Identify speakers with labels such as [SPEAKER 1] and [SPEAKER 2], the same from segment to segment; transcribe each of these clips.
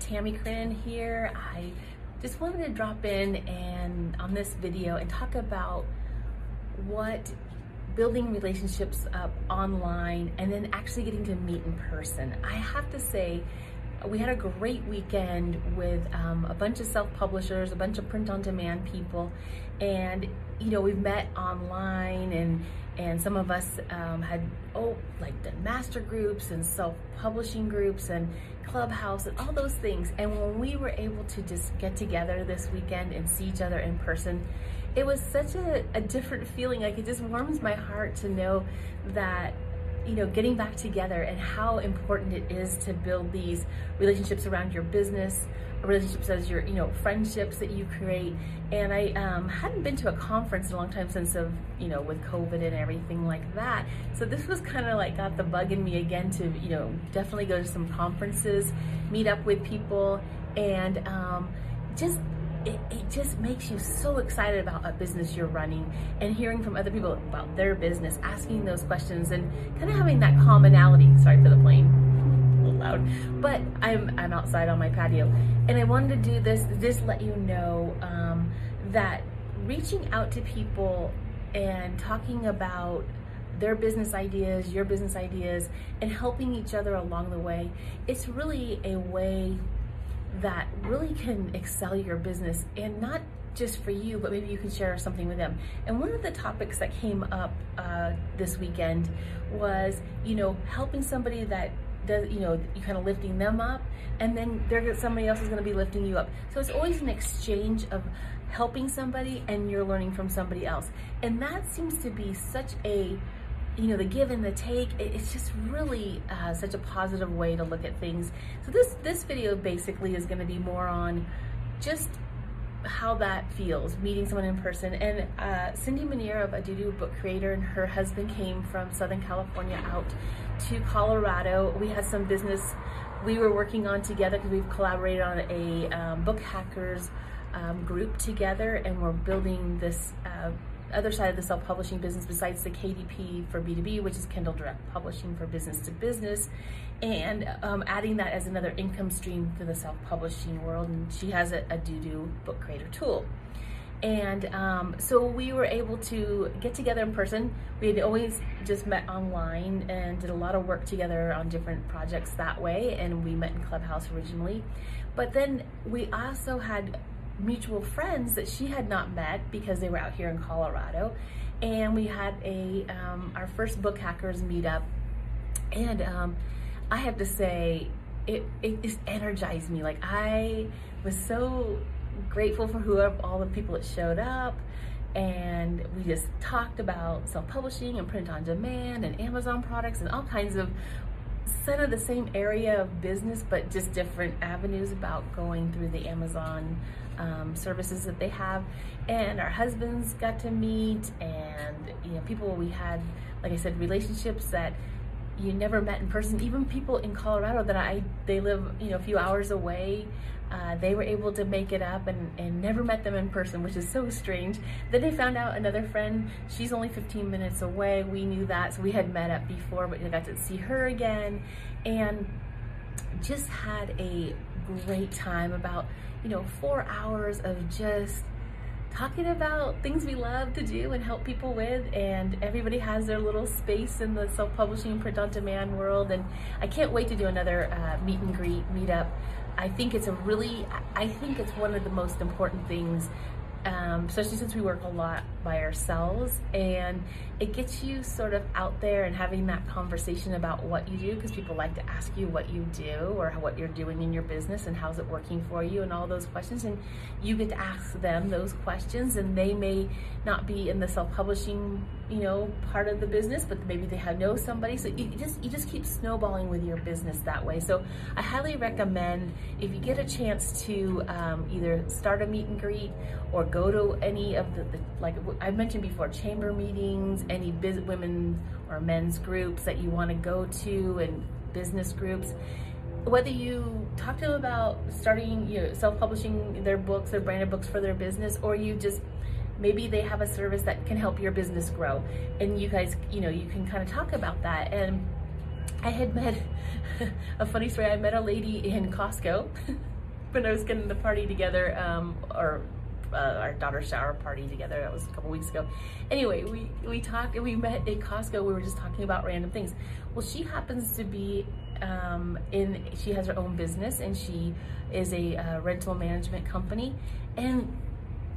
[SPEAKER 1] Tammie Chrin here. I just wanted to drop in and on this video and talk about what building relationships up online and then actually getting to meet in person. I have to say, we had a great weekend with um, a bunch of self-publishers, a bunch of print-on-demand people, and you know we've met online and and some of us um, had oh like done master groups and self-publishing groups and clubhouse and all those things. And when we were able to just get together this weekend and see each other in person it was such a, a different feeling. Like it just warms my heart to know that you know, getting back together and how important it is to build these relationships around your business, relationships as your, you know, friendships that you create. And I um, hadn't been to a conference in a long time since of, you know, with COVID and everything like that. So this was kind of like got the bug in me again to, you know, definitely go to some conferences, meet up with people, and um, just it, it just makes you so excited about a business you're running and hearing from other people about their business, asking those questions and kind of having that commonality. Sorry for the plane, loud, but I'm, I'm outside on my patio and I wanted to do this, just let you know um, that reaching out to people and talking about their business ideas, your business ideas, and helping each other along the way, it's really a way that really can excel your business and not just for you, but maybe you can share something with them. And one of the topics that came up uh, this weekend was, you know, helping somebody that does, you know, you kind of lifting them up, and then they're somebody else is going to be lifting you up. So it's always an exchange of helping somebody and you're learning from somebody else, and that seems to be such a you know the give and the take it's just really uh, such a positive way to look at things. So this this video basically is going to be more on just how that feels meeting someone in person. And uh, Cindy Manier of Aududu Book Creator and her husband came from Southern California out to Colorado. We had some business we were working on together because we've collaborated on a um, book hackers um, group together and we're building this uh, other side of the self-publishing business besides the KDP for B2B, which is Kindle Direct Publishing for business to business, and um, adding that as another income stream to the self-publishing world. And she has a, Aududu book creator tool. And um, so we were able to get together in person. We had always just met online and did a lot of work together on different projects that way. And we met in Clubhouse originally. But then we also had mutual friends that she had not met because they were out here in Colorado. And we had a um, our first book hackers meetup. And um, I have to say, it, it just energized me. Like I was so grateful for whoever all the people that showed up and we just talked about self-publishing and print on demand and Amazon products and all kinds of kind of the same area of business but just different avenues about going through the Amazon um, services that they have. And our husbands got to meet, and you know, people we had, like I said, relationships that you never met in person. Even people in Colorado that I they live you know a few hours away. Uh, they were able to make it up and, and never met them in person, which is so strange. Then they found out another friend, she's only 15 minutes away. We knew that, so we had met up before, but I got to see her again and just had a great time about you know, four hours of just talking about things we love to do and help people with and everybody has their little space in the self-publishing print on demand world and I can't wait to do another uh, meet and greet meetup I think it's a really I think it's one of the most important things um, especially since we work a lot by ourselves and it gets you sort of out there and having that conversation about what you do because people like to ask you what you do or what you're doing in your business and how's it working for you and all those questions and you get to ask them those questions and they may not be in the self-publishing you know part of the business but maybe they have know somebody. So you just you just keep snowballing with your business that way. So I highly recommend if you get a chance to um, either start a meet and greet or go to any of the, the like I mentioned before chamber meetings any biz, women or men's groups that you want to go to and business groups. Whether you talk to them about starting you know, self-publishing their books their branded books for their business or you just maybe they have a service that can help your business grow. And you guys you know you can kind of talk about that. And I had met a funny story. I met a lady in Costco when I was getting the party together, um, or uh, our daughter's shower party together. That was a couple weeks ago. Anyway, we we talked we met at Costco. We were just talking about random things. Well, she happens to be um, in. She has her own business and she is a uh, rental management company. And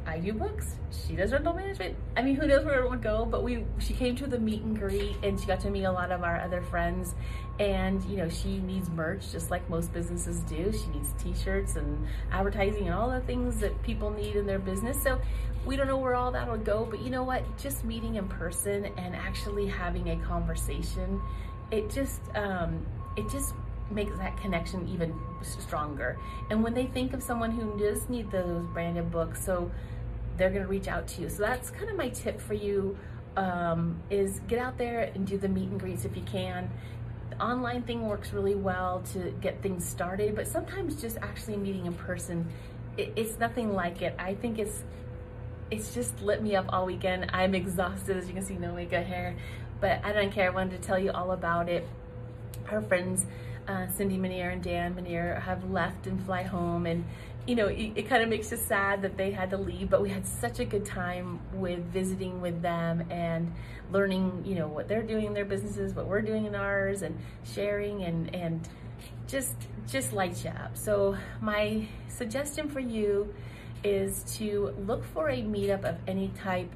[SPEAKER 1] I do books. She does rental management. I mean, who knows where it would go? But we, she came to the meet and greet, and she got to meet a lot of our other friends. And you know, she needs merch just like most businesses do. She needs T-shirts and advertising and all the things that people need in their business. So we don't know where all that will go, but you know what? Just meeting in person and actually having a conversation, it just, um, it just makes that connection even stronger. And when they think of someone who does need those branded books, so they're going to reach out to you. So that's kind of my tip for you um, is get out there and do the meet and greets if you can. The online thing works really well to get things started, but sometimes just actually meeting in person, it, it's nothing like it. I think it's it's just lit me up all weekend. I'm exhausted, as you can see, no makeup hair, but I don't care. I wanted to tell you all about it. Our friends, uh, Cindy Minier and Dan Minier, have left and fly home, and you know, it, it kind of makes us sad that they had to leave, but we had such a good time with visiting with them and learning, you know, what they're doing in their businesses, what we're doing in ours, and sharing and and just just lights you up. So my suggestion for you is to look for a meetup of any type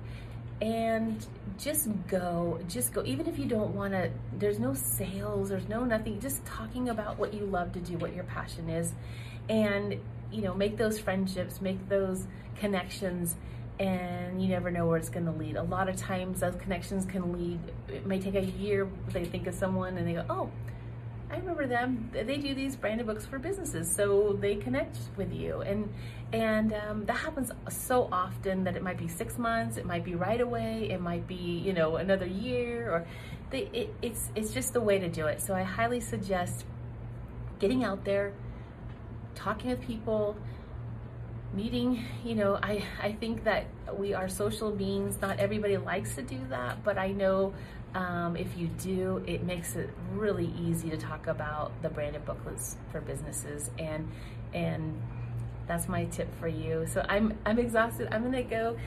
[SPEAKER 1] and just go just go even if you don't want to there's no sales there's no nothing just talking about what you love to do what your passion is and you know, make those friendships, make those connections, and you never know where it's going to lead. A lot of times, those connections can lead. It may take a year. They think of someone and they go, "Oh, I remember them. They do these branded books for businesses, so they connect with you." And and um, that happens so often that it might be six months, it might be right away, it might be you know another year, or they, it, it's it's just the way to do it. So I highly suggest getting out there talking with people, meeting, you know, I, I think that we are social beings. Not everybody likes to do that, but I know um, if you do, it makes it really easy to talk about the branded booklets for businesses and and that's my tip for you. So I'm I'm exhausted. I'm gonna go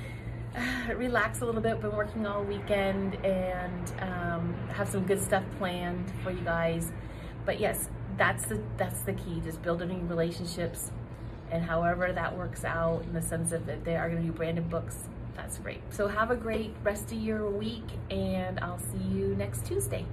[SPEAKER 1] relax a little bit. Been working all weekend and um, have some good stuff planned for you guys. But yes, that's the that's the key just building relationships and however that works out in the sense of that they are to do branded books that's great. So have a great rest of your week and i'll see you next tuesday